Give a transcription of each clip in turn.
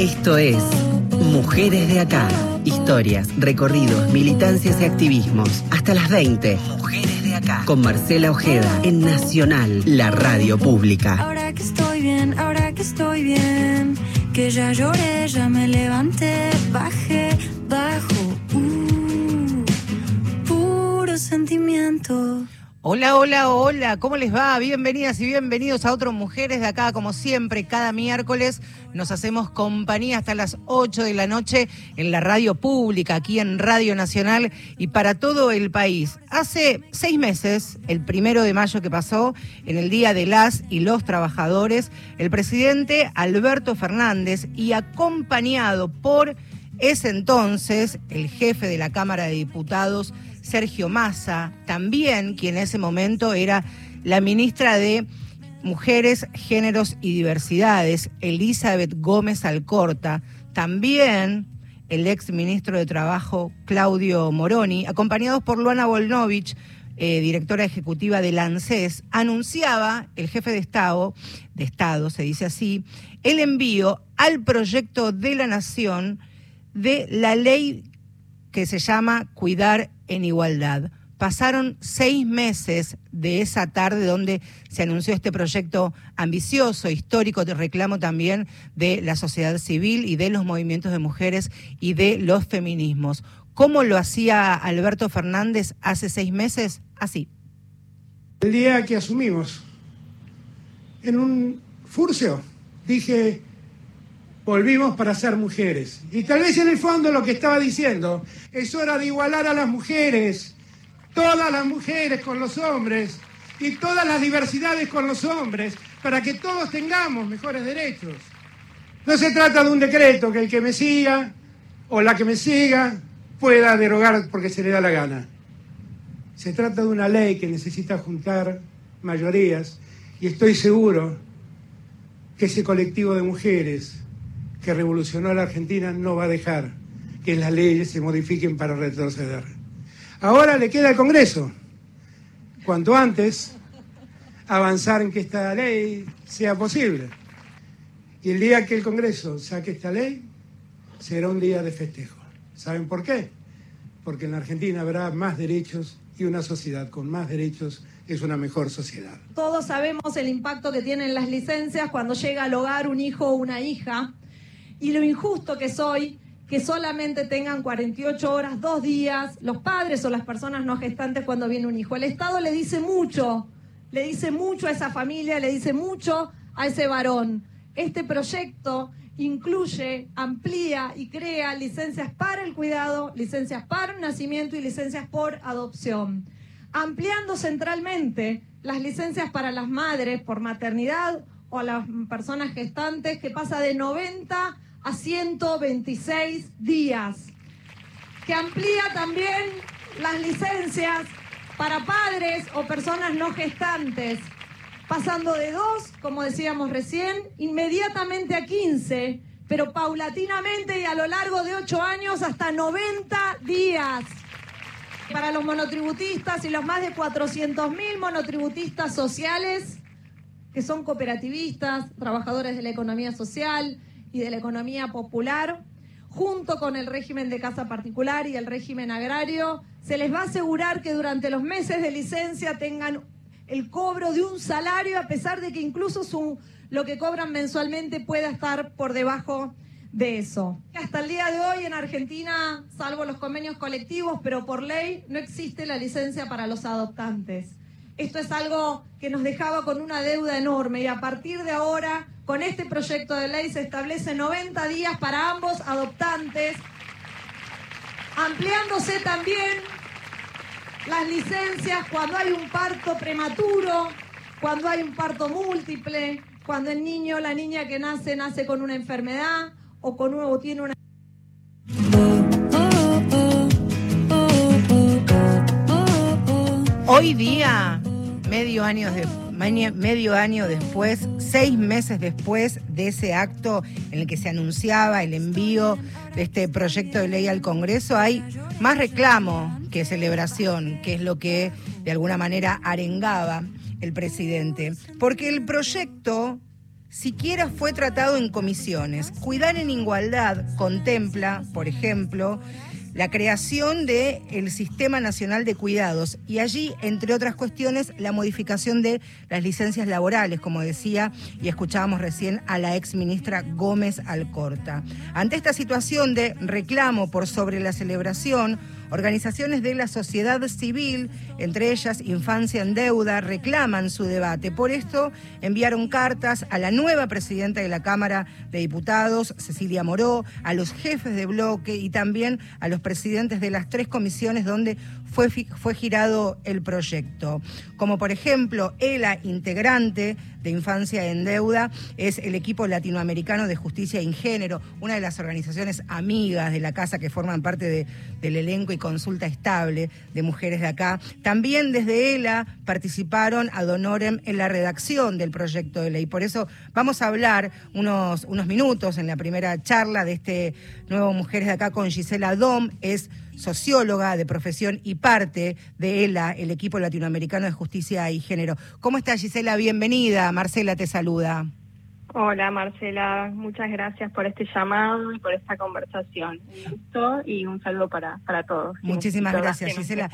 Esto es Mujeres de Acá. Historias, recorridos, militancias y activismos. Hasta las 20. Mujeres de Acá. Con Marcela Ojeda en Nacional, la radio pública. Ahora que estoy bien, ahora que estoy bien. Que ya lloré, ya me levanté, bajé, Hola, hola, hola, ¿cómo les va? Bienvenidas y bienvenidos a otros Mujeres de acá, como siempre, cada miércoles nos hacemos compañía hasta las 8 de la noche en la radio pública, aquí en Radio Nacional y para todo el país. Hace seis meses, el primero de mayo que pasó, en el Día de las y los Trabajadores, el presidente Alberto Fernández y acompañado por ese entonces el jefe de la Cámara de Diputados, Sergio Massa, también quien en ese momento era la ministra de Mujeres, Géneros y Diversidades, Elizabeth Gómez Alcorta, también el ex ministro de Trabajo, Claudio Moroni, acompañados por Luana Volnovich, eh, directora ejecutiva del ANSES, anunciaba el jefe de Estado, de Estado se dice así, el envío al proyecto de la Nación de la ley que se llama Cuidar en Igualdad. Pasaron seis meses de esa tarde donde se anunció este proyecto ambicioso, histórico, de reclamo también de la sociedad civil y de los movimientos de mujeres y de los feminismos. ¿Cómo lo hacía Alberto Fernández hace seis meses? Así. El día que asumimos, en un furcio, dije, volvimos para ser mujeres. Y tal vez en el fondo lo que estaba diciendo es hora de igualar a las mujeres, todas las mujeres con los hombres y todas las diversidades con los hombres, para que todos tengamos mejores derechos. No se trata de un decreto que el que me siga o la que me siga pueda derogar porque se le da la gana. Se trata de una ley que necesita juntar mayorías y estoy seguro que ese colectivo de mujeres que revolucionó a la Argentina no va a dejar que las leyes se modifiquen para retroceder. Ahora le queda al Congreso, cuanto antes, avanzar en que esta ley sea posible. Y el día que el Congreso saque esta ley, será un día de festejo. ¿Saben por qué? Porque en la Argentina habrá más derechos y una sociedad con más derechos es una mejor sociedad. Todos sabemos el impacto que tienen las licencias cuando llega al hogar un hijo o una hija y lo injusto que soy que solamente tengan 48 horas, dos días, los padres o las personas no gestantes cuando viene un hijo. El Estado le dice mucho, le dice mucho a esa familia, le dice mucho a ese varón. Este proyecto incluye, amplía y crea licencias para el cuidado, licencias para el nacimiento y licencias por adopción. Ampliando centralmente las licencias para las madres por maternidad o a las personas gestantes, que pasa de 90 a 126 días, que amplía también las licencias para padres o personas no gestantes, pasando de dos, como decíamos recién, inmediatamente a 15, pero paulatinamente y a lo largo de 8 años hasta 90 días. Para los monotributistas y los más de 400.000 monotributistas sociales, que son cooperativistas, trabajadores de la economía social, y de la economía popular, junto con el régimen de casa particular y el régimen agrario, se les va a asegurar que durante los meses de licencia tengan el cobro de un salario, a pesar de que incluso lo que cobran mensualmente pueda estar por debajo de eso. Hasta el día de hoy en Argentina, salvo los convenios colectivos, pero por ley, no existe la licencia para los adoptantes. Esto es algo que nos dejaba con una deuda enorme y a partir de ahora, con este proyecto de ley se establece 90 días para ambos adoptantes, ampliándose también las licencias cuando hay un parto prematuro, cuando hay un parto múltiple, cuando el niño o la niña que nace nace con una enfermedad o con o tiene una Hoy día medio año, de, medio año después, seis meses después de ese acto en el que se anunciaba el envío de este proyecto de ley al Congreso, hay más reclamo que celebración, que es lo que de alguna manera arengaba el presidente. Porque el proyecto siquiera fue tratado en comisiones. Cuidar en igualdad contempla, por ejemplo, la creación del el Sistema Nacional de Cuidados y allí, entre otras cuestiones, la modificación de las licencias laborales, como decía y escuchábamos recién a la ex ministra Gómez Alcorta. Ante esta situación de reclamo por sobre la celebración, Organizaciones de la sociedad civil, entre ellas Infancia en Deuda, reclaman su debate. Por esto enviaron cartas a la nueva presidenta de la Cámara de Diputados, Cecilia Moró, a los jefes de bloque y también a los presidentes de las tres comisiones donde fue, girado el proyecto. Como por ejemplo, ELA, integrante de Infancia en Deuda, es el equipo latinoamericano de justicia y género, una de las organizaciones amigas de la casa que forman parte del elenco y consulta estable de mujeres de acá. También desde ELA participaron ad honorem en la redacción del proyecto de ley. Por eso vamos a hablar unos, unos minutos en la primera charla de este nuevo Mujeres de acá con Gisela Dom. Es socióloga de profesión y parte de ELA, el equipo latinoamericano de justicia y género. ¿Cómo está Gisela? Bienvenida. Marcela te saluda. Hola Marcela, muchas gracias por este llamado y por esta conversación. Gusto y un saludo para, para todos. Muchísimas gracias Gisela.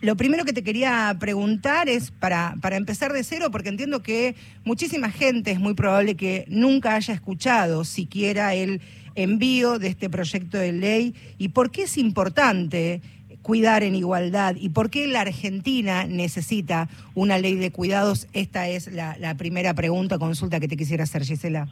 Lo primero que te quería preguntar es para, para empezar de cero, porque entiendo que muchísima gente es muy probable que nunca haya escuchado siquiera el envío de este proyecto de ley y por qué es importante cuidar en igualdad y por qué la Argentina necesita una ley de cuidados. Esta es la, primera pregunta, consulta que te quisiera hacer, Gisela.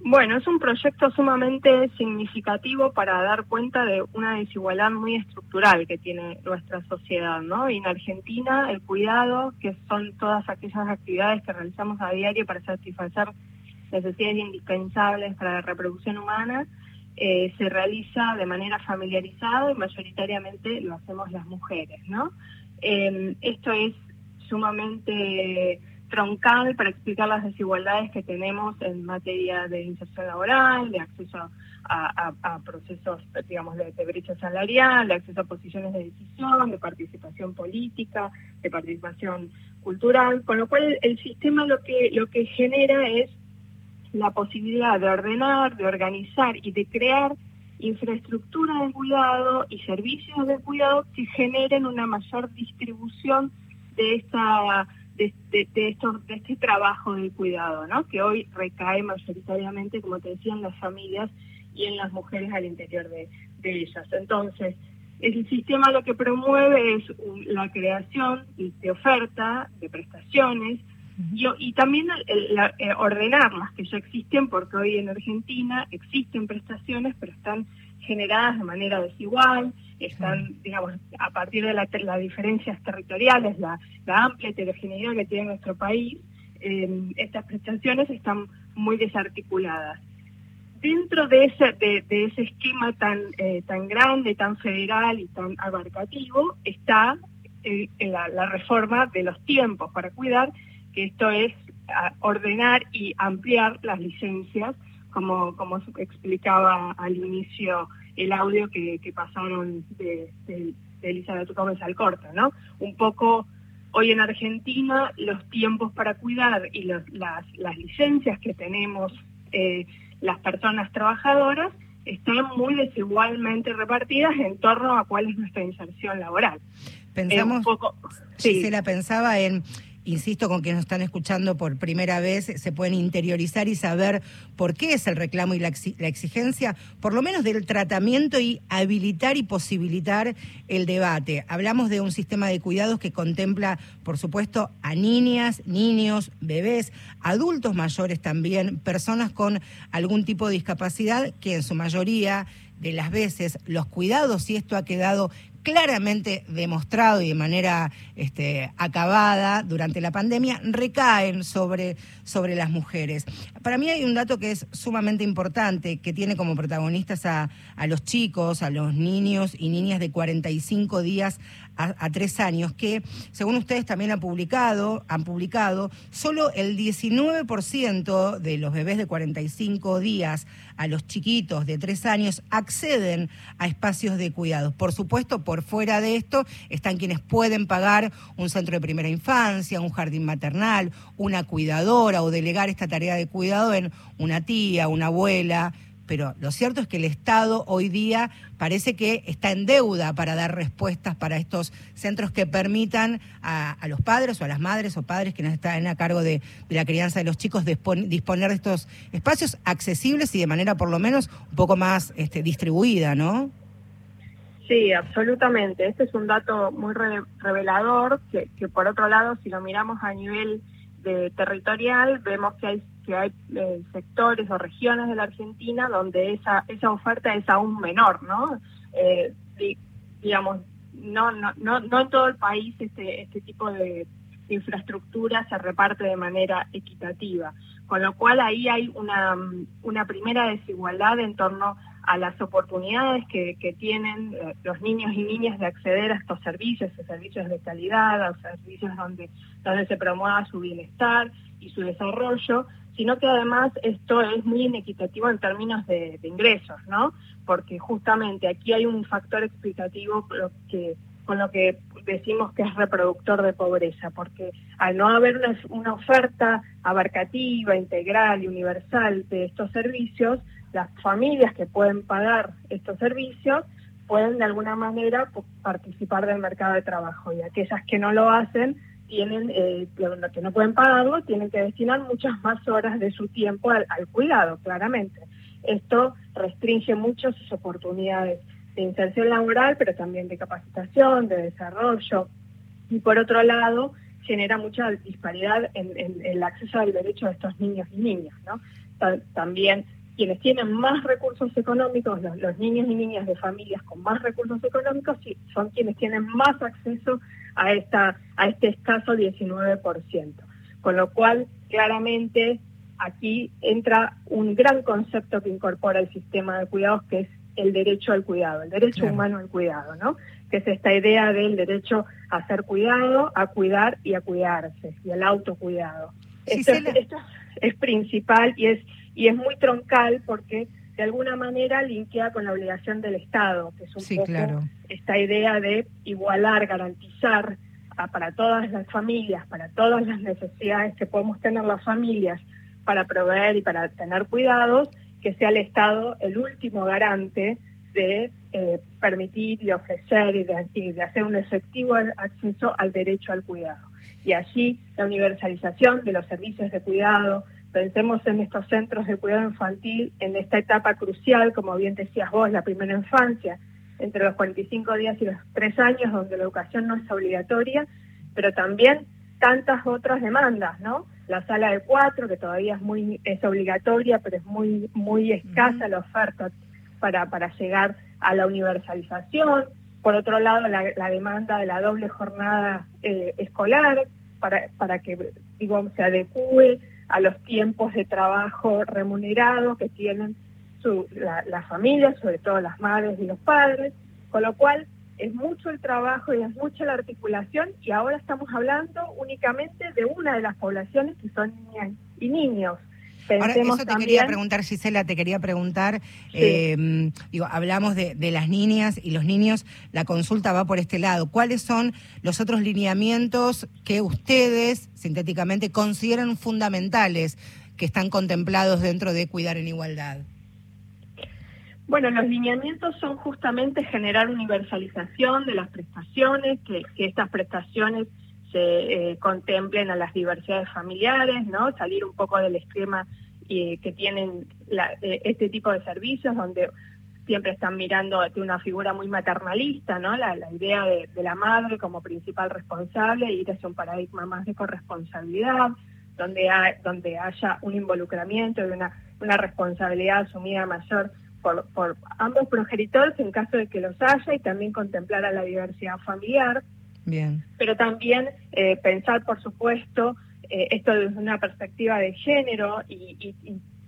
Bueno, es un proyecto sumamente significativo para dar cuenta de una desigualdad muy estructural que tiene nuestra sociedad, ¿no? Y en Argentina el cuidado, que son todas aquellas actividades que realizamos a diario para satisfacer necesidades indispensables para la reproducción humana, eh, se realiza de manera familiarizada y mayoritariamente lo hacemos las mujeres, ¿no? Em, esto es sumamente troncal para explicar las desigualdades que tenemos en materia de inserción laboral, de acceso a, procesos, digamos, de, de, brecha salarial, de acceso a posiciones de decisión, de participación política, de participación cultural, con lo cual el sistema lo que lo que genera es la posibilidad de ordenar, de organizar y de crear infraestructura de cuidado y servicios de cuidado que generen una mayor distribución de esta de, de, de, este trabajo de cuidado, ¿no? que hoy recae mayoritariamente, como te decía, en las familias y en las mujeres al interior de, de ellas. Entonces, el sistema lo que promueve es la creación de oferta, de prestaciones, y, también eh, ordenarlas, que ya existen, porque hoy en Argentina existen prestaciones, pero están generadas de manera desigual, están, digamos, a partir de las diferencias territoriales, la, amplia heterogeneidad que tiene nuestro país, em, estas prestaciones están muy desarticuladas. Dentro de ese, de, ese esquema tan, eh, tan grande, tan federal y tan abarcativo, está eh, la, la reforma de los tiempos para cuidar, esto es ordenar y ampliar las licencias, como, como explicaba al inicio el audio que, pasaron de, de, de Elizabeth Gómez Alcorta, ¿no? Un poco hoy en Argentina los tiempos para cuidar y las, las licencias que tenemos eh, las personas trabajadoras están muy desigualmente repartidas en torno a cuál es nuestra inserción laboral. Pensamos, sí. se la pensaba en insisto, con quienes nos están escuchando por primera vez, se pueden interiorizar y saber por qué es el reclamo y la, exigencia, por lo menos del tratamiento y habilitar y posibilitar el debate. Hablamos de un sistema de cuidados que contempla, por supuesto, a niñas, niños, bebés, adultos mayores también, personas con algún tipo de discapacidad que en su mayoría de las veces los cuidados, y esto ha quedado claramente demostrado y de manera este, acabada durante la pandemia, recaen sobre, sobre las mujeres. Para mí hay un dato que es sumamente importante, que tiene como protagonistas a, a los chicos, a los niños y niñas de 45 días a, tres años, que según ustedes también han publicado, han publicado, solo el 19% de los bebés de 45 días a los chiquitos de tres años acceden a espacios de cuidados. Por supuesto, por fuera de esto están quienes pueden pagar un centro de primera infancia, un jardín maternal, una cuidadora o delegar esta tarea de cuidado en una tía, una abuela pero lo cierto es que el Estado hoy día parece que está en deuda para dar respuestas para estos centros que permitan a, los padres o a las madres o padres que están a cargo de, la crianza de los chicos disponer de estos espacios accesibles y de manera por lo menos un poco más este, distribuida, ¿no? Sí, absolutamente. Este es un dato muy revelador que, que por otro lado, si lo miramos a nivel de territorial, vemos que hay que hay eh, sectores o regiones de la Argentina donde esa esa oferta es aún menor, ¿no? Eh, digamos, no, no, no, no en todo el país este, este tipo de infraestructura se reparte de manera equitativa, con lo cual ahí hay una, una primera desigualdad en torno a las oportunidades que, que tienen eh, los niños y niñas de acceder a estos servicios, a servicios de calidad, a servicios donde, donde se promueva su bienestar y su desarrollo, sino que además esto es muy inequitativo en términos de, ingresos, ¿no? Porque justamente aquí hay un factor explicativo con lo que decimos que es reproductor de pobreza, porque al no haber una, oferta abarcativa, integral y universal de estos servicios, las familias que pueden pagar estos servicios pueden de alguna manera participar del mercado de trabajo y aquellas que no lo hacen tienen, eh, que no pueden pagarlo, tienen que destinar muchas más horas de su tiempo al, cuidado, claramente. Esto restringe mucho sus oportunidades de inserción laboral, pero también de capacitación, de desarrollo. Y por otro lado, genera mucha disparidad en, el acceso al derecho de estos niños y niñas. ¿no? También quienes tienen más recursos económicos, los, niños y niñas de familias con más recursos económicos, son quienes tienen más acceso a, esta, a este escaso 19%. Con lo cual, claramente, aquí entra un gran concepto que incorpora el sistema de cuidados, que es el derecho al cuidado, el derecho humano al cuidado, ¿no? Que es esta idea del derecho a ser cuidado, a cuidar y a cuidarse, y al autocuidado. esto, esto es principal y es y es muy troncal porque de alguna manera linkea con la obligación del Estado, que es un poco esta idea de igualar, garantizar para todas las familias, para todas las necesidades que podemos tener las familias para proveer y para tener cuidados, que sea el Estado el último garante de eh, permitir y ofrecer y de, y de hacer un efectivo acceso al derecho al cuidado. Y allí la universalización de los servicios de cuidado, Pensemos en estos centros de cuidado infantil en esta etapa crucial, como bien decías vos, la primera infancia, entre los 45 días y los 3 años, donde la educación no es obligatoria, pero también tantas otras demandas, ¿no? La sala de cuatro, que todavía es muy es obligatoria, pero es muy muy escasa la oferta para, para llegar a la universalización. Por otro lado, la, demanda de la doble jornada eh, escolar, para, para que digo, se adecue a los tiempos de trabajo remunerado que tienen su, la, las familias, sobre todo las madres y los padres, con lo cual es mucho el trabajo y es mucha la articulación y ahora estamos hablando únicamente de una de las poblaciones que son niñas y niños. Ahora, eso te quería preguntar, Gisela, te quería preguntar, em, digo, hablamos de, de, las niñas y los niños, la consulta va por este lado. ¿Cuáles son los otros lineamientos que ustedes, sintéticamente, consideran fundamentales que están contemplados dentro de Cuidar en Igualdad? Bueno, los lineamientos son justamente generar universalización de las prestaciones, que, que estas prestaciones se eh, contemplen a las diversidades familiares, ¿no? Salir un poco del esquema eh, que tienen eh, este tipo de servicios, donde siempre están mirando de una figura muy maternalista, ¿no? La, idea de, la madre como principal responsable ir hacia un paradigma más de corresponsabilidad, donde, donde haya un involucramiento y una, una responsabilidad asumida mayor por, por ambos progenitores en caso de que los haya y también contemplar a la diversidad familiar. Pero también eh, pensar, por supuesto, eh, esto desde una perspectiva de género y,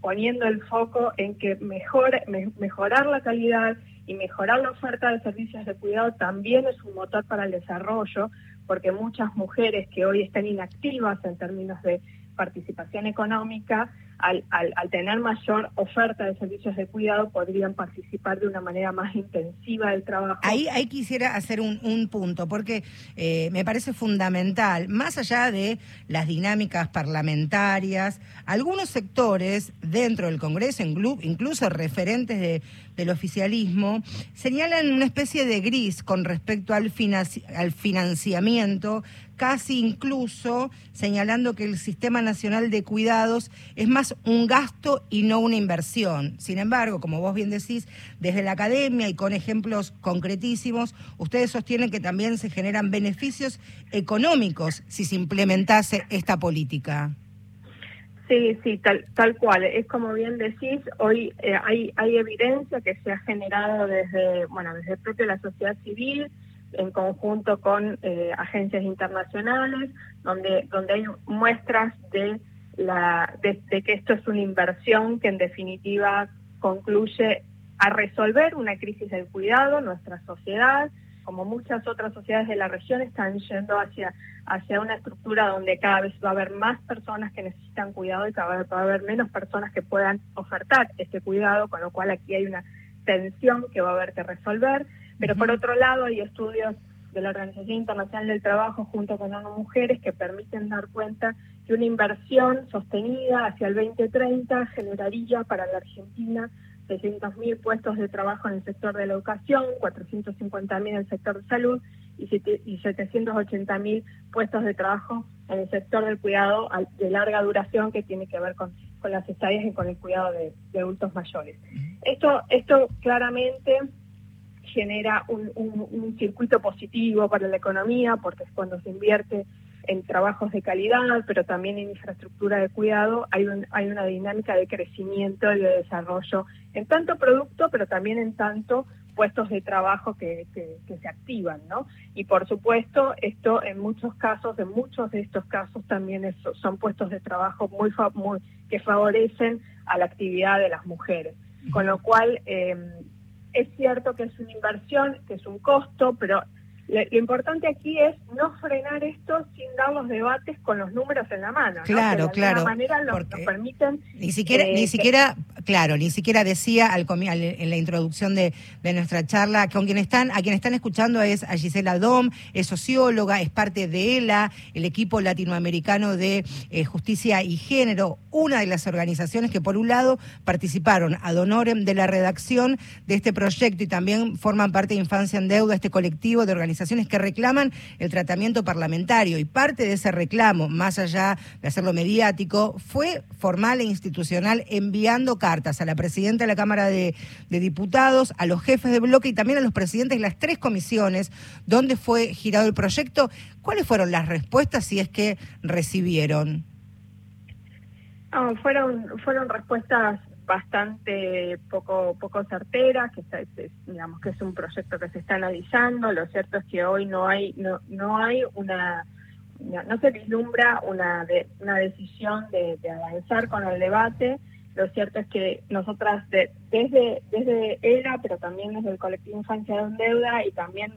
poniendo el foco en que mejor, mejorar la calidad y mejorar la oferta de servicios de cuidado también es un motor para el desarrollo, porque muchas mujeres que hoy están inactivas en términos de participación económica, al, al, tener mayor oferta de servicios de cuidado, podrían participar de una manera más intensiva del trabajo. Ahí, quisiera hacer un, un punto, porque eh, me parece fundamental, más allá de las dinámicas parlamentarias, algunos sectores dentro del Congreso, incluso referentes de, del oficialismo, señalan una especie de gris con respecto al, al financiamiento casi incluso señalando que el Sistema Nacional de Cuidados es más un gasto y no una inversión. Sin embargo, como vos bien decís, desde la academia y con ejemplos concretísimos, ustedes sostienen que también se generan beneficios económicos si se implementase esta política. Sí, sí, tal, tal cual. Es como bien decís, hoy eh, hay, hay evidencia que se ha generado desde, bueno, desde propio la sociedad civil, en conjunto con eh, agencias internacionales, donde, donde hay muestras de, la, de, que esto es una inversión que en definitiva concluye a resolver una crisis del cuidado. Nuestra sociedad, como muchas otras sociedades de la región, están yendo hacia, hacia una estructura donde cada vez va a haber más personas que necesitan cuidado y cada vez va a haber menos personas que puedan ofertar este cuidado, con lo cual aquí hay una tensión que va a haber que resolver. Pero por otro lado hay estudios de la Organización Internacional del Trabajo junto con ONU Mujeres que permiten dar cuenta que una inversión sostenida hacia el 2030 generaría para la Argentina 600.000 puestos de trabajo en el sector de la educación, 450.000 en el sector de salud y 780.000 puestos de trabajo en el sector del cuidado de larga duración que tiene que ver con, con las estadías y con el cuidado de, de adultos mayores. Esto, esto claramente genera un, un, circuito positivo para la economía, porque es cuando se invierte en trabajos de calidad, pero también en infraestructura de cuidado, hay, un, hay una dinámica de crecimiento y de desarrollo en tanto producto, pero también en tanto puestos de trabajo que, se activan, ¿no? Y por supuesto, esto en muchos casos, en muchos de estos casos también son puestos de trabajo muy, muy que favorecen a la actividad de las mujeres. Con lo cual, eh, es cierto que es una inversión, que es un costo, pero lo importante aquí es no frenar esto sin dar los debates con los números en la mano. Claro, de claro. manera nos, permiten. Ni siquiera, ni eh, siquiera, claro, ni siquiera decía al, en la introducción de, nuestra charla, con quien están, a quien están escuchando es a Gisela Dom, es socióloga, es parte de ELA, el equipo latinoamericano de eh, justicia y género, una de las organizaciones que por un lado participaron ad honorem de la redacción de este proyecto y también forman parte de Infancia en Deuda, este colectivo de organizaciones que reclaman el tratamiento parlamentario y parte de ese reclamo, más allá de hacerlo mediático, fue formal e institucional enviando cartas a la presidenta de la Cámara de, Diputados, a los jefes de bloque y también a los presidentes de las tres comisiones donde fue girado el proyecto. ¿Cuáles fueron las respuestas si es que recibieron? Ah, fueron, fueron respuestas bastante poco poco certera, que digamos que es un proyecto que se está analizando. Lo cierto es que hoy no hay no no hay una no, se vislumbra una de, una decisión de, avanzar con el debate. Lo cierto es que nosotras desde desde ERA, pero también desde el colectivo Infancia de Deuda y también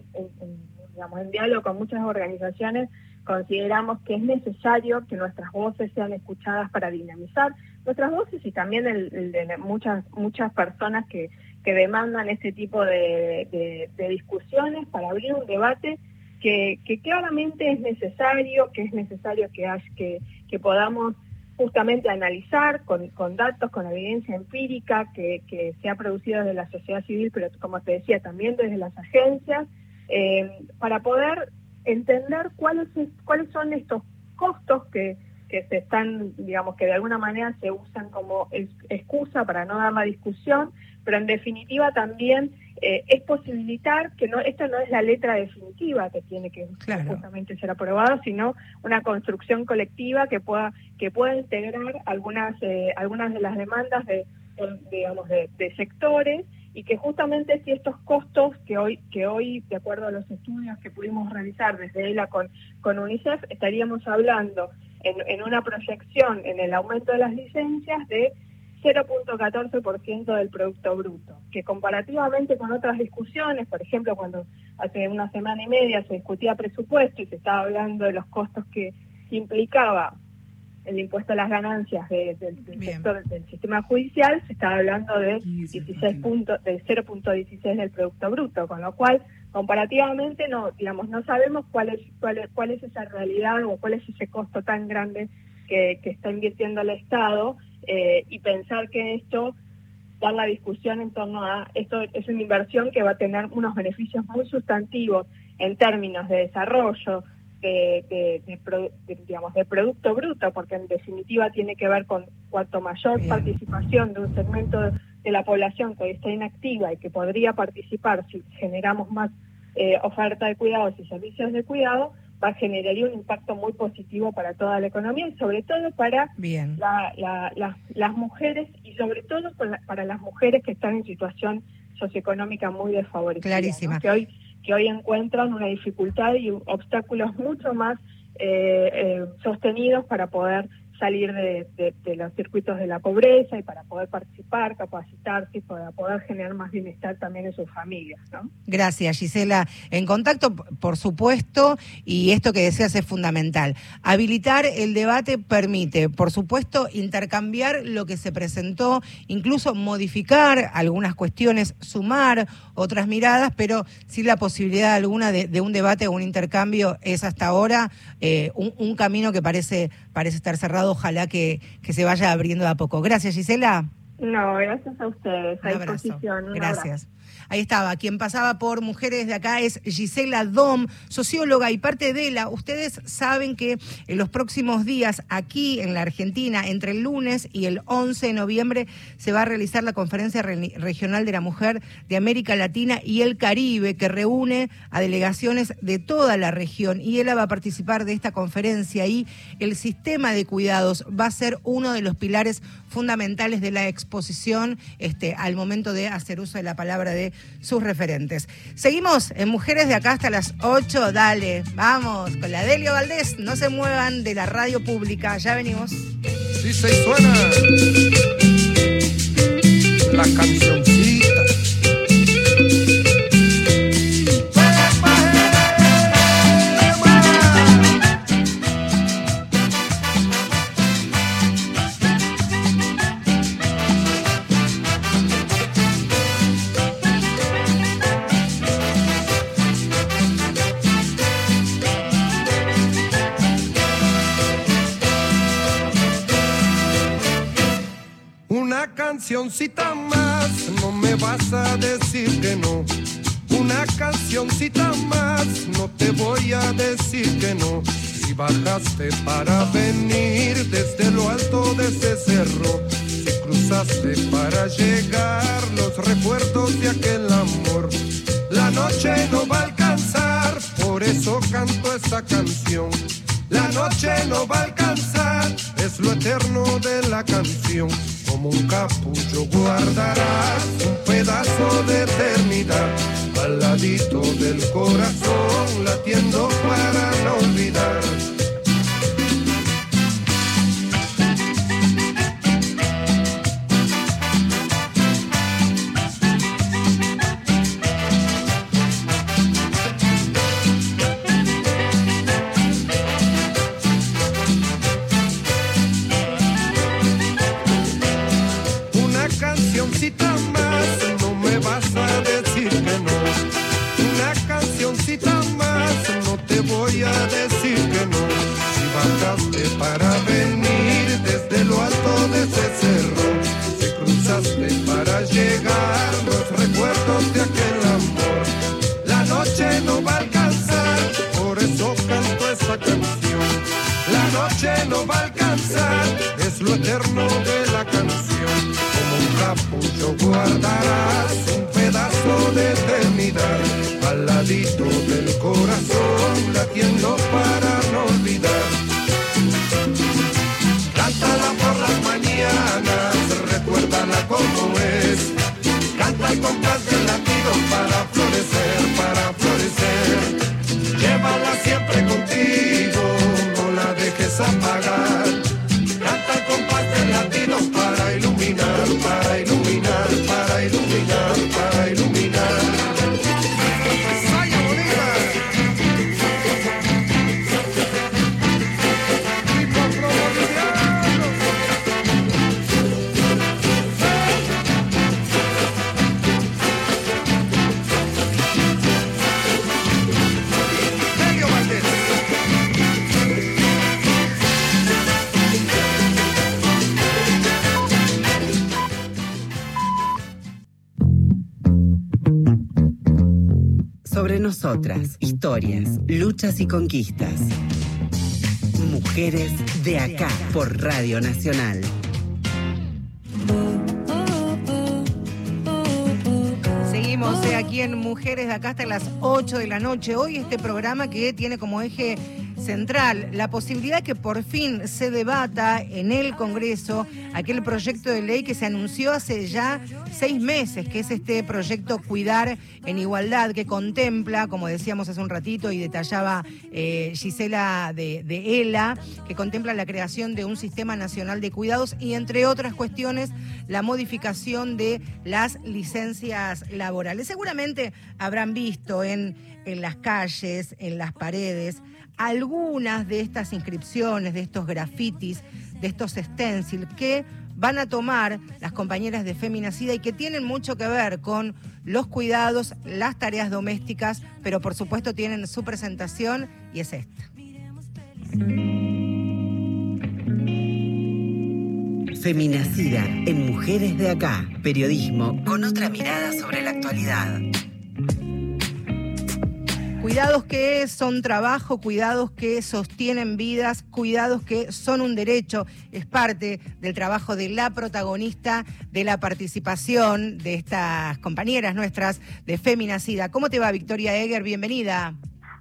digamos en diálogo con muchas organizaciones consideramos que es necesario que nuestras voces sean escuchadas para dinamizar nuestras voces y también el, de muchas muchas personas que, que demandan este tipo de, de, discusiones para abrir un debate que, que, claramente es necesario, que es necesario que, que, que podamos justamente analizar con, con datos, con evidencia empírica que, que se ha producido desde la sociedad civil, pero como te decía, también desde las agencias, eh, para poder entender cuáles, cuáles son estos costos que, que se están, digamos, que de alguna manera se usan como excusa para no dar la discusión, pero en definitiva también eh, es posibilitar que no, esta no es la letra definitiva que tiene que justamente ser aprobada, sino una construcción colectiva que pueda que pueda integrar algunas eh, algunas de las demandas de, digamos de sectores y que justamente si estos costos que hoy, que hoy, de acuerdo a los estudios que pudimos realizar desde ELA con, con UNICEF, estaríamos hablando en, en una proyección en el aumento de las licencias de 0.14% del Producto Bruto, que comparativamente con otras discusiones, por ejemplo, cuando hace una semana y media se discutía presupuesto y se estaba hablando de los costos que implicaba el impuesto a las ganancias del sector del sistema judicial, se está hablando de 16 puntos, de 0.16 del Producto Bruto, con lo cual comparativamente no, digamos, no sabemos cuál es, cuál es, cuál es esa realidad o cuál es ese costo tan grande que, que está invirtiendo el Estado eh, y pensar que esto dar la discusión en torno a esto es una inversión que va a tener unos beneficios muy sustantivos en términos de desarrollo, de, digamos, de producto bruto, porque en definitiva tiene que ver con cuanto mayor participación de un segmento de la población que hoy está inactiva y que podría participar si generamos más eh, oferta de cuidados y servicios de cuidado, va a generaría un impacto muy positivo para toda la economía y sobre todo para las mujeres y sobre todo para las mujeres que están en situación socioeconómica muy desfavorecida. Clarísima. Que hoy que hoy encuentran una dificultad y obstáculos mucho más eh, eh, sostenidos para poder salir de, los circuitos de la pobreza y para poder participar, capacitarse y para poder generar más bienestar también en sus familias. ¿no? Gracias, Gisela. En contacto, por supuesto, y esto que decías es fundamental. Habilitar el debate permite, por supuesto, intercambiar lo que se presentó, incluso modificar algunas cuestiones, sumar otras miradas, pero sin la posibilidad alguna de, un debate o un intercambio es hasta ahora eh, un, un camino que parece, parece estar cerrado ojalá que, que se vaya abriendo de a poco. Gracias, Gisela. No, gracias a ustedes. Un abrazo. gracias. Ahí estaba, quien pasaba por Mujeres de acá es Gisela Dom, socióloga y parte de la. Ustedes saben que en los próximos días aquí en la Argentina, entre el lunes y el 11 de noviembre, se va a realizar la Conferencia Regional de la Mujer de América Latina y el Caribe, que reúne a delegaciones de toda la región. Y ella va a participar de esta conferencia y el sistema de cuidados va a ser uno de los pilares fundamentales de la exposición este, al momento de hacer uso de la palabra de sus referentes. Seguimos en Mujeres de acá hasta las 8. Dale, vamos con la Delio Valdés. No se muevan de la radio pública. Ya venimos. Sí, se suena la canción. Cancioncita más, no me vas a decir que no. Una cancioncita más, no te voy a decir que no. Si bajaste para venir desde lo alto de ese cerro, si cruzaste para llegar los recuerdos de aquel amor, la noche no va a alcanzar, por eso canto esta canción. La noche no va a alcanzar, es lo eterno de la canción мун капу булчогу ардаа conquistas. Mujeres de acá por Radio Nacional. Seguimos eh, aquí en Mujeres de acá hasta las 8 de la noche. Hoy este programa que tiene como eje central la posibilidad que por fin se debata en el Congreso aquel proyecto de ley que se anunció hace ya seis meses, que es este proyecto Cuidar en Igualdad, que contempla, como decíamos hace un ratito y detallaba eh, Gisela de, de ELA, que contempla la creación de un sistema nacional de cuidados y entre otras cuestiones la modificación de las licencias laborales. Seguramente habrán visto en, en las calles, en las paredes, algunas de estas inscripciones, de estos grafitis, de estos stencils que van a tomar las compañeras de Feminacida y que tienen mucho que ver con los cuidados, las tareas domésticas, pero por supuesto tienen su presentación y es esta. Feminacida en Mujeres de Acá. Periodismo con otra mirada sobre la actualidad. Cuidados que son trabajo, cuidados que sostienen vidas, cuidados que son un derecho. Es parte del trabajo de la protagonista de la participación de estas compañeras nuestras de Feminacida. ¿Cómo te va, Victoria Eger? Bienvenida.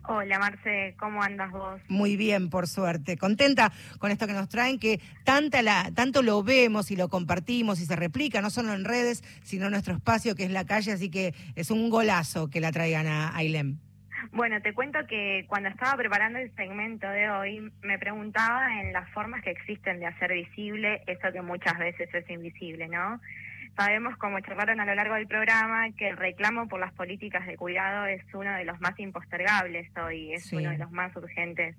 Hola Marce, ¿cómo andas vos? Muy bien, por suerte. Contenta con esto que nos traen, que tanta la, tanto lo vemos y lo compartimos y se replica, no solo en redes, sino en nuestro espacio que es la calle, así que es un golazo que la traigan a Ailem. Bueno, te cuento que cuando estaba preparando el segmento de hoy, me preguntaba en las formas que existen de hacer visible eso que muchas veces es invisible, ¿no? Sabemos, como charlaron a lo largo del programa, que el reclamo por las políticas de cuidado es uno de los más impostergables hoy, es Sí. uno de los más urgentes.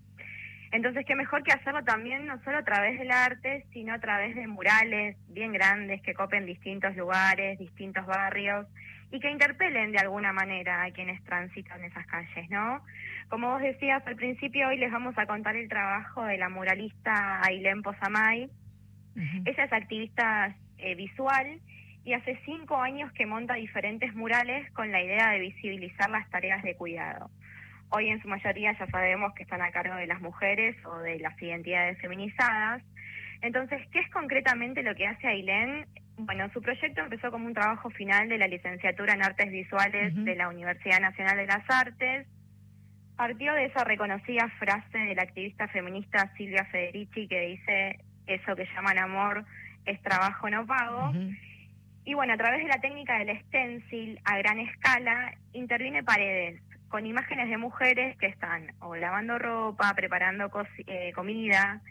Entonces, qué mejor que hacerlo también no solo a través del arte, sino a través de murales bien grandes que copen distintos lugares, distintos barrios y que interpelen de alguna manera a quienes transitan esas calles, ¿no? Como vos decías al principio, hoy les vamos a contar el trabajo de la muralista Ailén Posamay. Ella es activista eh, visual y hace cinco años que monta diferentes murales con la idea de visibilizar las tareas de cuidado. Hoy en su mayoría ya sabemos que están a cargo de las mujeres o de las identidades feminizadas. Entonces, ¿qué es concretamente lo que hace Ailén? Bueno, su proyecto empezó como un trabajo final de la licenciatura en Artes Visuales de la Universidad Nacional de las Artes. Partió de esa reconocida frase de la activista feminista Silvia Federici que dice, eso que llaman amor es trabajo no pago. Y bueno, a través de la técnica del stencil a gran escala, interviene paredes con imágenes de mujeres que están o lavando ropa, preparando eh, comida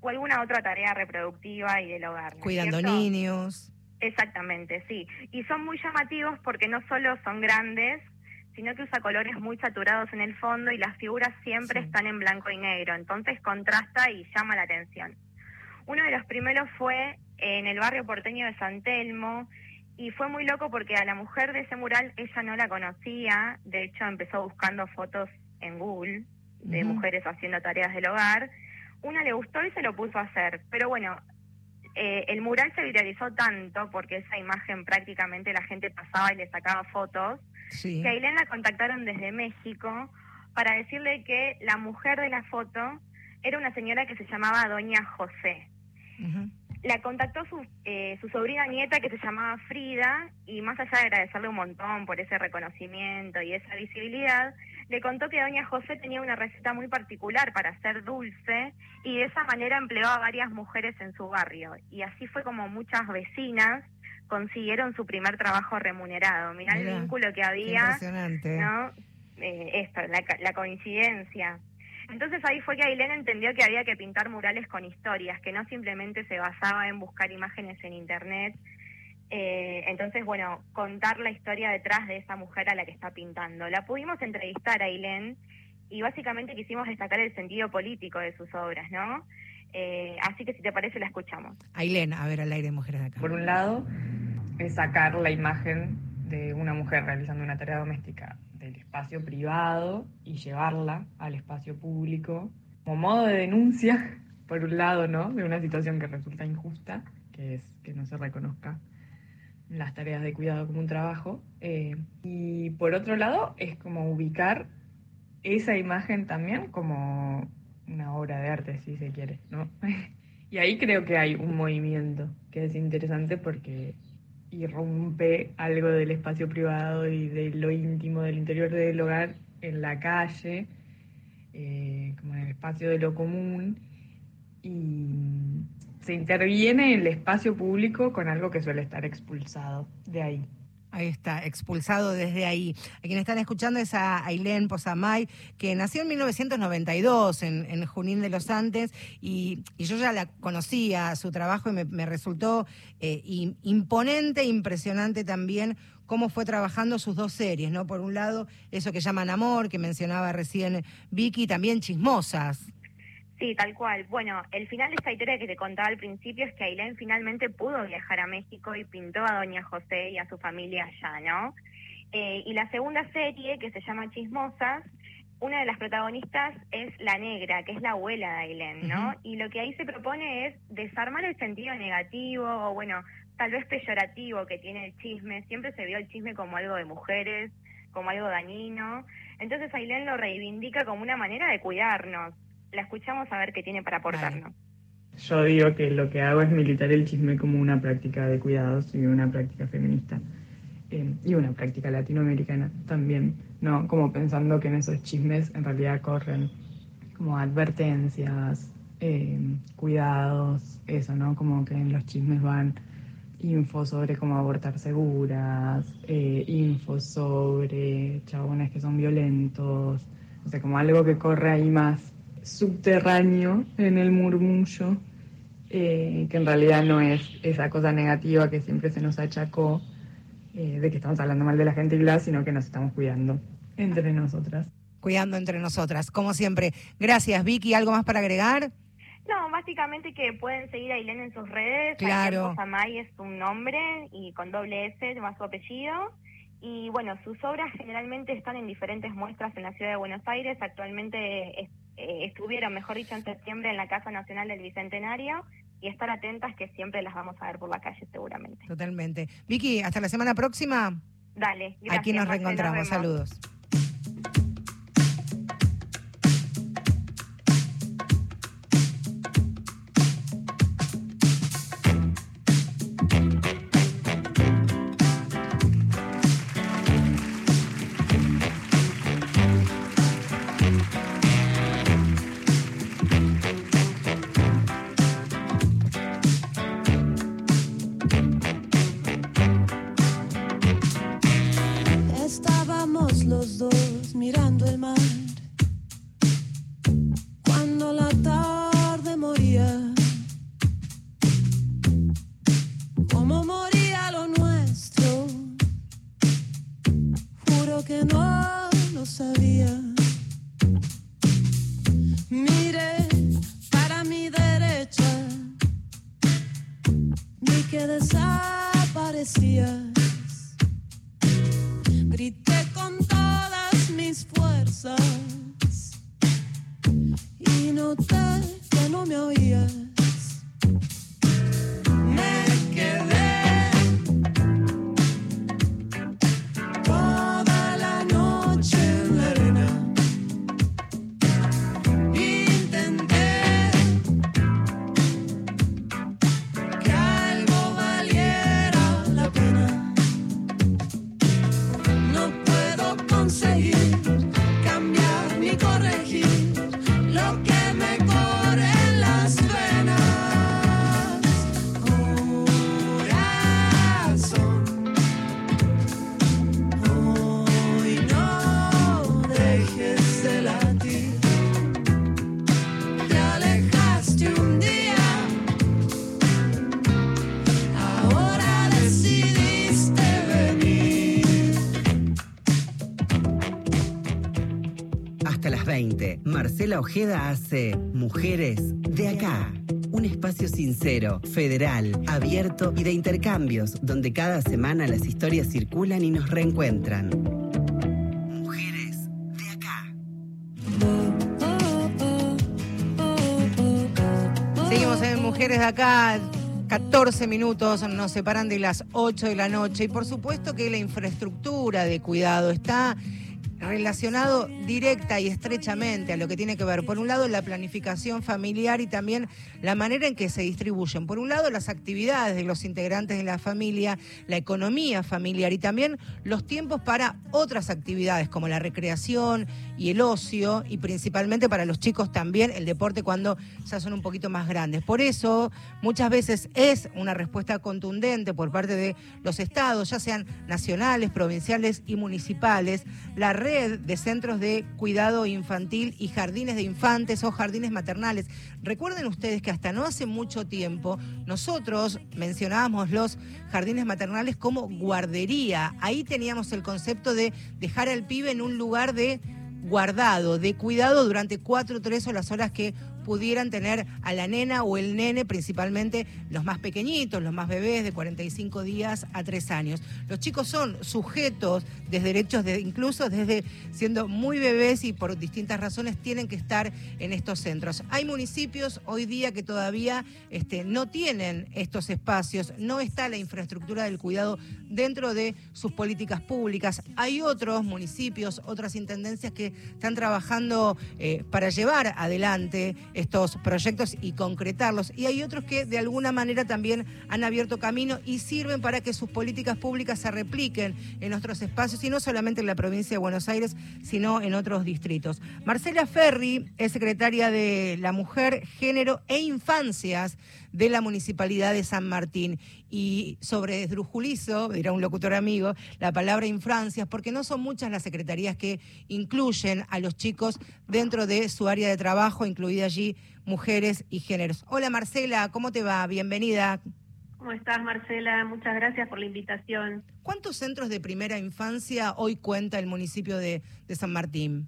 o alguna otra tarea reproductiva y del hogar. ¿no es Cuidando cierto? niños. Exactamente, sí. Y son muy llamativos porque no solo son grandes, sino que usa colores muy saturados en el fondo y las figuras siempre Sí. están en blanco y negro. Entonces contrasta y llama la atención. Uno de los primeros fue en el barrio porteño de San Telmo y fue muy loco porque a la mujer de ese mural ella no la conocía. De hecho, empezó buscando fotos en Google de mujeres haciendo tareas del hogar. Una le gustó y se lo puso a hacer. Pero bueno, eh, el mural se viralizó tanto porque esa imagen prácticamente la gente pasaba y le sacaba fotos, Sí. que a Ailén la contactaron desde México para decirle que la mujer de la foto era una señora que se llamaba Doña José. La contactó su, eh, su sobrina nieta que se llamaba Frida y más allá de agradecerle un montón por ese reconocimiento y esa visibilidad, le contó que Doña José tenía una receta muy particular para hacer dulce y de esa manera empleó a varias mujeres en su barrio. Y así fue como muchas vecinas consiguieron su primer trabajo remunerado. Mirá el vínculo que había impresionante. ¿no? Eh, esto, la coincidencia. Entonces ahí fue que Ailén entendió que había que pintar murales con historias, que no simplemente se basaba en buscar imágenes en internet. Eh, entonces, bueno, contar la historia detrás de esa mujer a la que está pintando. La pudimos entrevistar a Ailén y básicamente quisimos destacar el sentido político de sus obras, ¿no? Eh, así que si te parece la escuchamos. Ailén, a ver, al aire de Mujeres de acá. Por un lado, es sacar la imagen de una mujer realizando una tarea doméstica del espacio privado y llevarla al espacio público como modo de denuncia, por un lado, ¿no? De una situación que resulta injusta, que es que no se reconozca las tareas de cuidado como un trabajo. Eh, y por otro lado, es como ubicar esa imagen también como una obra de arte, si se quiere, ¿no? y ahí creo que hay un movimiento que es interesante porque irrumpe algo del espacio privado y de lo íntimo del interior del hogar en la calle, eh, como en el espacio de lo común, y se interviene en el espacio público con algo que suele estar expulsado de ahí. Ahí está, expulsado desde ahí. A quien están escuchando es a Ailén Posamay, que nació en 1992 en, Junín de los Andes y, yo ya la conocía, su trabajo, y me, resultó eh, imponente, impresionante también cómo fue trabajando sus dos series, ¿no? Por un lado, eso que llaman Amor, que mencionaba recién Vicky, también Chismosas. Sí, tal cual. Bueno, el final de esta historia que te contaba al principio es que Ailén finalmente pudo viajar a México y pintó a Doña José y a su familia allá, ¿no? Eh, y la segunda serie, que se llama Chismosas, una de las protagonistas es la negra, que es la abuela de Ailén, ¿no? Y lo que ahí se propone es desarmar el sentido negativo o, bueno, tal vez peyorativo que tiene el chisme. Siempre se vio el chisme como algo de mujeres, como algo dañino. Entonces Ailén lo reivindica como una manera de cuidarnos la escuchamos a ver qué tiene para aportarnos. Yo digo que lo que hago es militar el chisme como una práctica de cuidados y una práctica feminista. Eh, y una práctica latinoamericana también, ¿no? Como pensando que en esos chismes en realidad corren como advertencias, eh, cuidados, eso, ¿no? Como que en los chismes van info sobre cómo abortar seguras, eh, info sobre chabones que son violentos, o sea, como algo que corre ahí más subterráneo en el murmullo, eh, que en realidad no es esa cosa negativa que siempre se nos achacó eh, de que estamos hablando mal de la gente y bla, sino que nos estamos cuidando entre nosotras. Cuidando entre nosotras, como siempre. Gracias, Vicky. ¿Algo más para agregar? No, básicamente que pueden seguir a Ilene en sus redes. Claro. Samay es un nombre y con doble S más su apellido. Y bueno, sus obras generalmente están en diferentes muestras en la ciudad de Buenos Aires. Actualmente eh, estuvieron, mejor dicho, en septiembre en la Casa Nacional del Bicentenario y estar atentas que siempre las vamos a ver por la calle seguramente. Totalmente. Vicky, hasta la semana próxima. Dale. Aquí nos reencontramos. Saludos. Marcela Ojeda hace Mujeres de Acá. Un espacio sincero, federal, abierto y de intercambios, donde cada semana las historias circulan y nos reencuentran. Mujeres de Acá. Seguimos en Mujeres de Acá 14 minutos nos separan de las 8 de la noche y por supuesto que la infraestructura de cuidado está relacionado directa y estrechamente a lo que tiene que ver, por un lado, la planificación familiar y también la manera en que se distribuyen. Por un lado, las actividades de los integrantes de la familia, la economía familiar y también los tiempos para otras actividades como la recreación y el ocio y principalmente para los chicos también el deporte cuando ya son un poquito más grandes. Por eso, muchas veces es una respuesta contundente por parte de los estados, ya sean nacionales, provinciales y municipales, la red de centros de cuidado infantil y jardines de infantes o jardines maternales. Recuerden ustedes que hasta no hace mucho tiempo nosotros mencionábamos los jardines maternales como guardería. Ahí teníamos el concepto de dejar al pibe en un lugar de guardado, de cuidado durante cuatro, tres o las horas que pudieran tener a la nena o el nene, principalmente los más pequeñitos, los más bebés de 45 días a 3 años. Los chicos son sujetos de derechos, de, incluso desde siendo muy bebés y por distintas razones tienen que estar en estos centros. Hay municipios hoy día que todavía este, no tienen estos espacios, no está la infraestructura del cuidado dentro de sus políticas públicas. Hay otros municipios, otras intendencias que están trabajando eh, para llevar adelante estos proyectos y concretarlos. Y hay otros que de alguna manera también han abierto camino y sirven para que sus políticas públicas se repliquen en nuestros espacios y no solamente en la provincia de Buenos Aires, sino en otros distritos. Marcela Ferri es secretaria de la Mujer, Género e Infancias de la Municipalidad de San Martín. Y sobre esdrujulizo, dirá un locutor amigo, la palabra infancias, porque no son muchas las secretarías que incluyen a los chicos dentro de su área de trabajo, incluida allí mujeres y géneros. Hola Marcela, ¿cómo te va? Bienvenida. ¿Cómo estás, Marcela? Muchas gracias por la invitación. ¿Cuántos centros de primera infancia hoy cuenta el municipio de, de San Martín?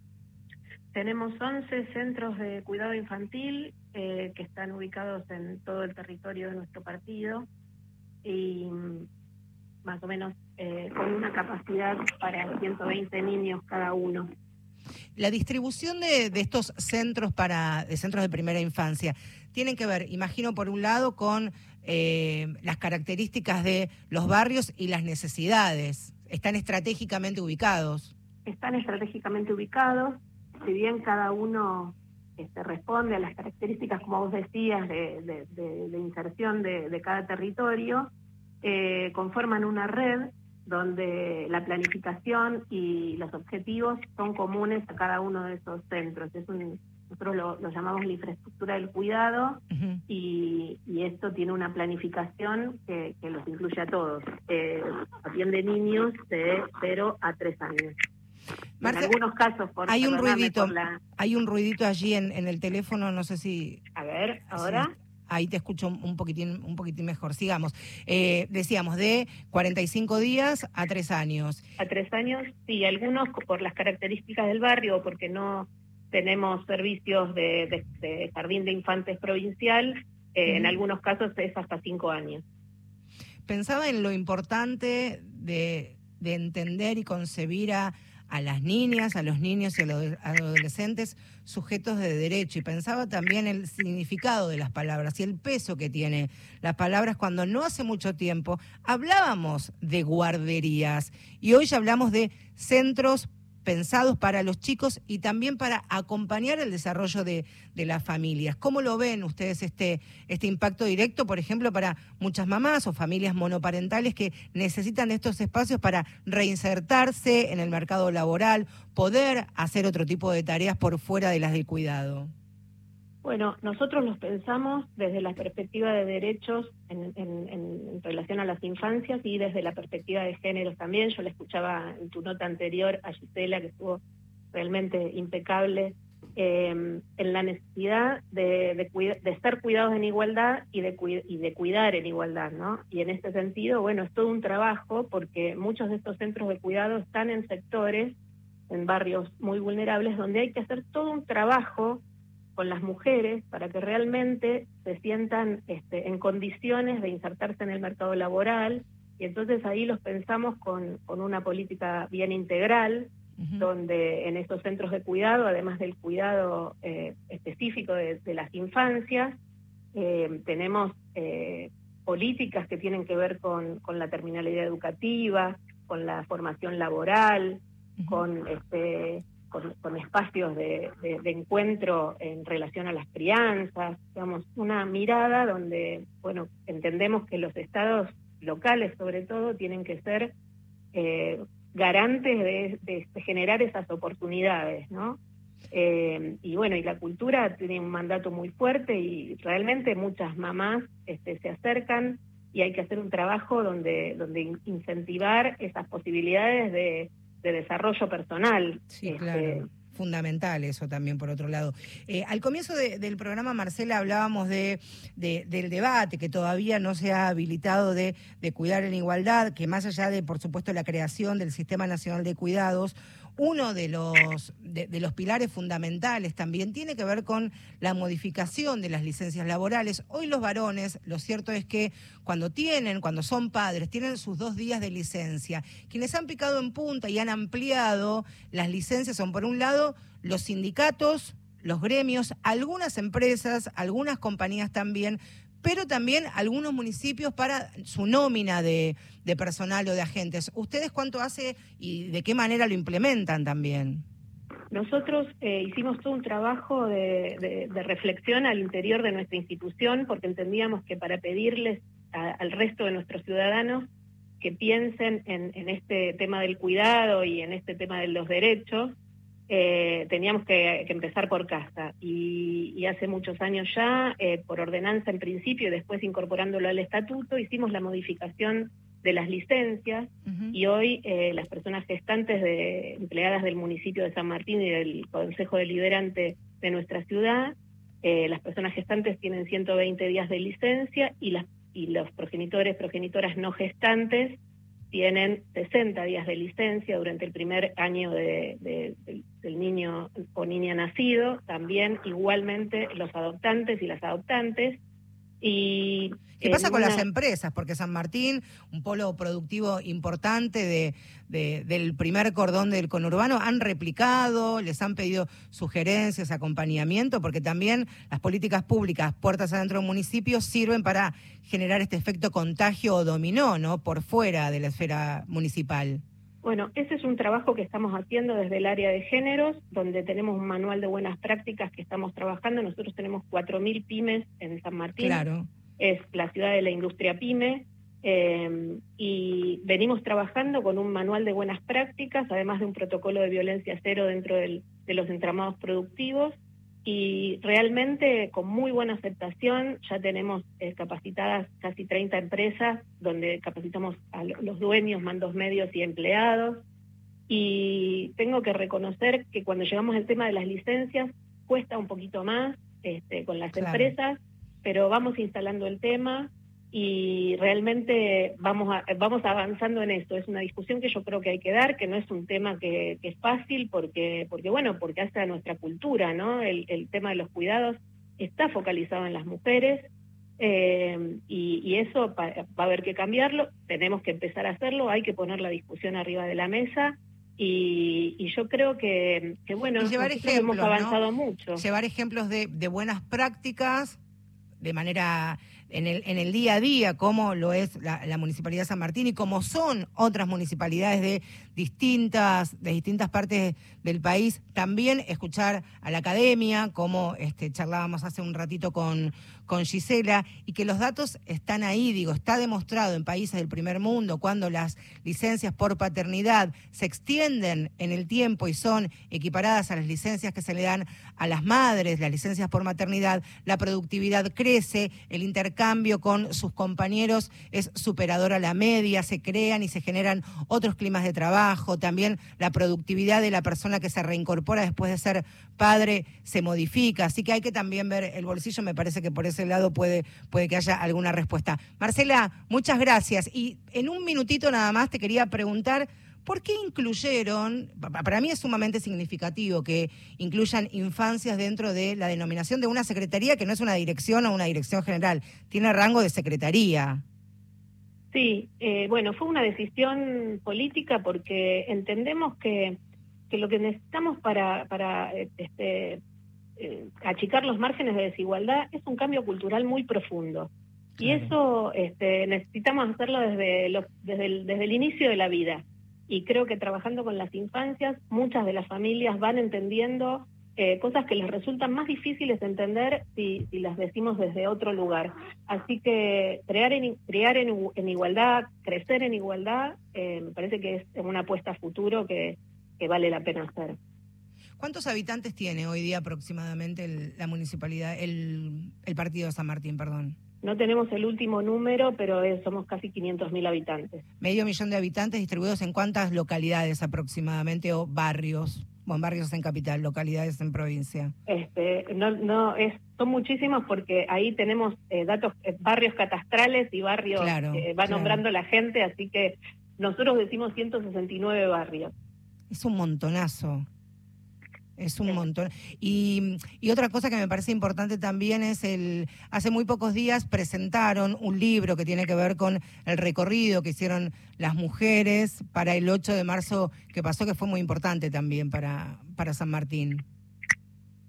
Tenemos 11 centros de cuidado infantil eh, que están ubicados en todo el territorio de nuestro partido y mm, más o menos eh, con una capacidad para 120 niños cada uno. La distribución de, de, estos centros para de centros de primera infancia tienen que ver, imagino, por un lado con eh, las características de los barrios y las necesidades. Están estratégicamente ubicados. Están estratégicamente ubicados si bien cada uno este, responde a las características, como vos decías, de, inserción de, cada territorio, eh, conforman una red donde la planificación y los objetivos son comunes a cada uno de esos centros. Es nosotros lo, llamamos la infraestructura del cuidado y, esto tiene una planificación que, los incluye a todos. Eh, atiende niños de 0 a 3 años en algunos casos, por hay un ruidito, hay un ruidito allí en, en, el teléfono, no sé si. A ver, ahora. ahí te escucho un poquitín, un poquitín mejor. Sigamos. Eh, decíamos de 45 días a 3 años. A 3 años, sí, algunos por las características del barrio, porque no tenemos servicios de, jardín de infantes provincial, eh, en algunos casos es hasta 5 años. Pensaba en lo importante de, de entender y concebir a a las niñas, a los niños y a los adolescentes sujetos de derecho. Y pensaba también el significado de las palabras y el peso que tiene las palabras cuando no hace mucho tiempo hablábamos de guarderías y hoy ya hablamos de centros pensados para los chicos y también para acompañar el desarrollo de, las familias. ¿Cómo lo ven ustedes este, este impacto directo, por ejemplo, para muchas mamás o familias monoparentales que necesitan estos espacios para reinsertarse en el mercado laboral, poder hacer otro tipo de tareas por fuera de las del cuidado? Bueno, nosotros los pensamos desde la perspectiva de derechos en, relación a las infancias y desde la perspectiva de géneros también. Yo le escuchaba en tu nota anterior a Gisela, que estuvo realmente impecable, em, en la necesidad de, de, ser cuidados en igualdad y de, y de cuidar en igualdad, ¿no? Y en este sentido, bueno, es todo un trabajo porque muchos de estos centros de cuidado están en sectores, en barrios muy vulnerables, donde hay que hacer todo un trabajo con las mujeres para que realmente se sientan este, en condiciones de insertarse en el mercado laboral. Y entonces ahí los pensamos con, con una política bien integral donde en estos centros de cuidado, además del cuidado eh, específico de, las infancias, eh, tenemos eh, políticas que tienen que ver con, con la terminalidad educativa, con la formación laboral, con este con, espacios de, encuentro en relación a las crianzas, digamos, una mirada donde, bueno, entendemos que los estados locales sobre todo tienen que ser eh, garantes de, generar esas oportunidades, ¿no? Eh, y bueno, y la cultura tiene un mandato muy fuerte y realmente muchas mamás este, se acercan y hay que hacer un trabajo donde, donde incentivar esas posibilidades de, de desarrollo personal. Sí, este, claro. Fundamental eso también, por otro lado. Eh, al comienzo del programa, Marcela, hablábamos de, del debate que todavía no se ha habilitado de, de cuidar en igualdad, que más allá de, por supuesto, la creación del Sistema Nacional de Cuidados, uno de los, de, los pilares fundamentales también tiene que ver con la modificación de las licencias laborales. Hoy los varones, lo cierto es que cuando tienen, cuando son padres, tienen sus dos días de licencia. Quienes han picado en punta y han ampliado las licencias son, por un lado, los sindicatos, los gremios, algunas empresas, algunas compañías también, pero también algunos municipios para su nómina de, personal o de agentes. ¿Ustedes cuánto hace y de qué manera lo implementan también? Nosotros eh, hicimos todo un trabajo de, reflexión al interior de nuestra institución porque entendíamos que para pedirles al resto de nuestros ciudadanos que piensen en, este tema del cuidado y en este tema de los derechos, eh, teníamos que, empezar por casa. Y, hace muchos años ya, eh, por ordenanza en principio y después incorporándolo al estatuto, hicimos la modificación de las licencias y hoy eh, las personas gestantes de, empleadas del municipio de San Martín y del Consejo Deliberante de nuestra ciudad, las personas gestantes tienen 120 días de licencia y, las, y los progenitores, progenitoras no gestantes tienen 60 días de licencia durante el primer año de, del niño o niña nacido, también igualmente los adoptantes y las adoptantes. Y ¿Qué pasa con las empresas? Porque San Martín, un polo productivo importante de, del primer cordón del conurbano, han replicado, les han pedido sugerencias, acompañamiento, porque también las políticas públicas, puertas adentro del municipio, sirven para generar este efecto contagio o dominó, ¿no? Por fuera de la esfera municipal. Bueno, ese es un trabajo que estamos haciendo desde el área de géneros, donde tenemos un manual de buenas prácticas que estamos trabajando. Nosotros tenemos 4.000 pymes en San Martín. Claro es la ciudad de la industria pyme, eh, y venimos trabajando con un manual de buenas prácticas, además de un protocolo de violencia cero dentro de los entramados productivos, y realmente con muy buena aceptación, ya tenemos eh, capacitadas casi 30 empresas, donde capacitamos a los dueños, mandos medios y empleados, y tengo que reconocer que cuando llegamos al tema de las licencias, cuesta un poquito más este, con las empresas, pero vamos instalando el tema y realmente vamos, vamos avanzando en esto. Es una discusión que yo creo que hay que dar, que no es un tema que, es fácil porque, porque, bueno, porque hace a nuestra cultura, ¿no? El, tema de los cuidados está focalizado en las mujeres eh, y, eso va, a haber que cambiarlo, tenemos que empezar a hacerlo, hay que poner la discusión arriba de la mesa. Y, yo creo que, bueno, hemos avanzado mucho. Llevar ejemplos de, de buenas prácticas de manera en el, en el día a día, como lo es la, Municipalidad de San Martín y como son otras municipalidades de distintas, de distintas partes del país, también escuchar a la academia, como este, charlábamos hace un ratito con, con Gisela, y que los datos están ahí, digo, está demostrado en países del primer mundo, cuando las licencias por paternidad se extienden en el tiempo y son equiparadas a las licencias que se le dan a las madres, las licencias por maternidad, la productividad crece, el intercambio con sus compañeros es superador a la media, se crean y se generan otros climas de trabajo, también la productividad de la persona que se reincorpora después de ser padre se modifica, así que hay que también ver el bolsillo, me parece que por ese lado puede, puede que haya alguna respuesta. Marcela, muchas gracias. Y en un minutito nada más te quería preguntar, ¿por qué incluyeron, para mí es sumamente significativo que incluyan infancias dentro de la denominación de una secretaría que no es una dirección o una dirección general, tiene rango de secretaría? Sí, eh, bueno, fue una decisión política porque entendemos que, que lo que necesitamos para, para este, eh, achicar los márgenes de desigualdad es un cambio cultural muy profundo. Y eso este, necesitamos hacerlo desde, los, desde, el, desde el inicio de la vida. Y creo que trabajando con las infancias, muchas de las familias van entendiendo eh, cosas que les resultan más difíciles de entender si, si, las decimos desde otro lugar. Así que crear en, crear en, en igualdad, crecer en igualdad, eh, me parece que es una apuesta a futuro que, que vale la pena hacer. ¿Cuántos habitantes tiene hoy día aproximadamente el, la municipalidad, el, el partido de San Martín, perdón? No tenemos el último número, pero es, somos casi 500.000 habitantes. Medio millón de habitantes distribuidos en cuántas localidades aproximadamente o barrios. Barrios en capital, localidades en provincia. Este, no, no, es, son muchísimos porque ahí tenemos eh, datos, eh, barrios catastrales y barrios Claro, que va claro. nombrando la gente, así que nosotros decimos 169 barrios. Es un montonazo. Es un montón. Y, y otra cosa que me parece importante también es el, hace muy pocos días presentaron un libro que tiene que ver con el recorrido que hicieron las mujeres para el 8 de marzo que pasó, que fue muy importante también para, para San Martín.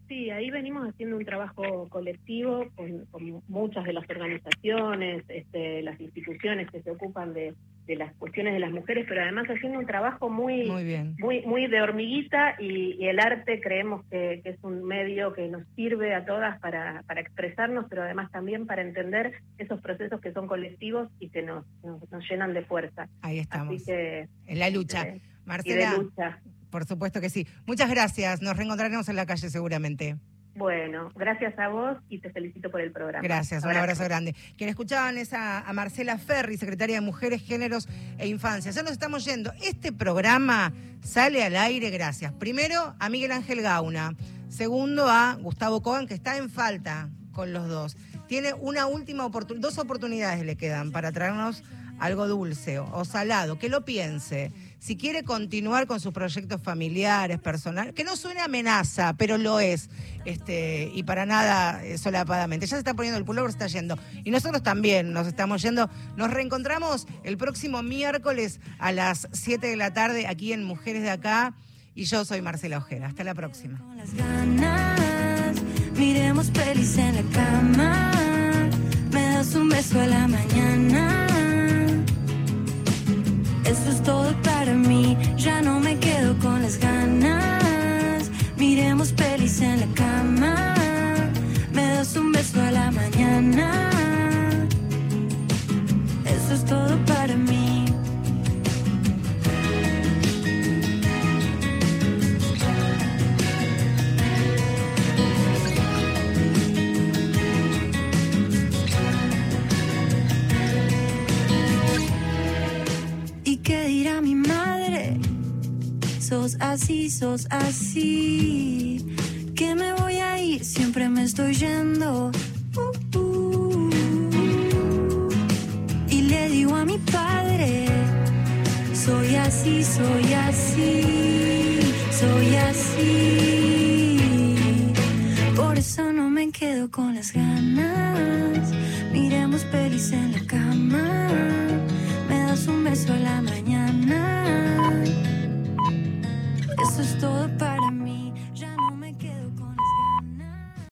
Sí, ahí venimos haciendo un trabajo colectivo con, con muchas de las organizaciones, este, las instituciones que se ocupan de, de las cuestiones de las mujeres, pero además haciendo un trabajo muy Muy bien. muy muy de hormiguita y, y el arte creemos que, que es un medio que nos sirve a todas para, para expresarnos, pero además también para entender esos procesos que son colectivos y que nos, nos, nos llenan de fuerza. Ahí estamos. Así que, En la lucha. eh, y de Marcela, lucha. por supuesto que sí. Muchas gracias. Nos reencontraremos en la calle seguramente. Bueno, gracias a vos y te felicito por el programa. Gracias, un abrazo grande. Quien escuchaban es a, a Marcela Ferri, secretaria de Mujeres, Géneros e Infancia. Ya nos estamos yendo. Este programa sale al aire gracias. Primero a Miguel Ángel Gauna. Segundo a Gustavo Cogan, que está en falta con los dos. Tiene una última oportunidad, dos oportunidades le quedan para traernos algo dulce o salado, que lo piense. Si quiere continuar con sus proyectos familiares, personales, que no suene amenaza, pero lo es, este, y para nada eh, solapadamente. Ya se está poniendo el pullover, se está yendo. Y nosotros también nos estamos yendo. Nos reencontramos el próximo miércoles a las 7 de la tarde aquí en Mujeres de Acá. Y yo soy Marcela Ojeda. Hasta la próxima. ganas. Miremos pelis en la cama. Me das un beso a la mañana. Eso es todo para mí. Ya no me quedo con las ganas. Miremos pelis en la cama. Me das un beso a la mañana. Eso es todo para Sos así, sos así. Que me voy a ir, siempre me estoy yendo. Uh, uh. Y le digo a mi padre, soy así, soy así, soy así. Por eso no me quedo con las ganas. Miremos pelis en la cama. Me das un beso a la mañana. assustou para mim.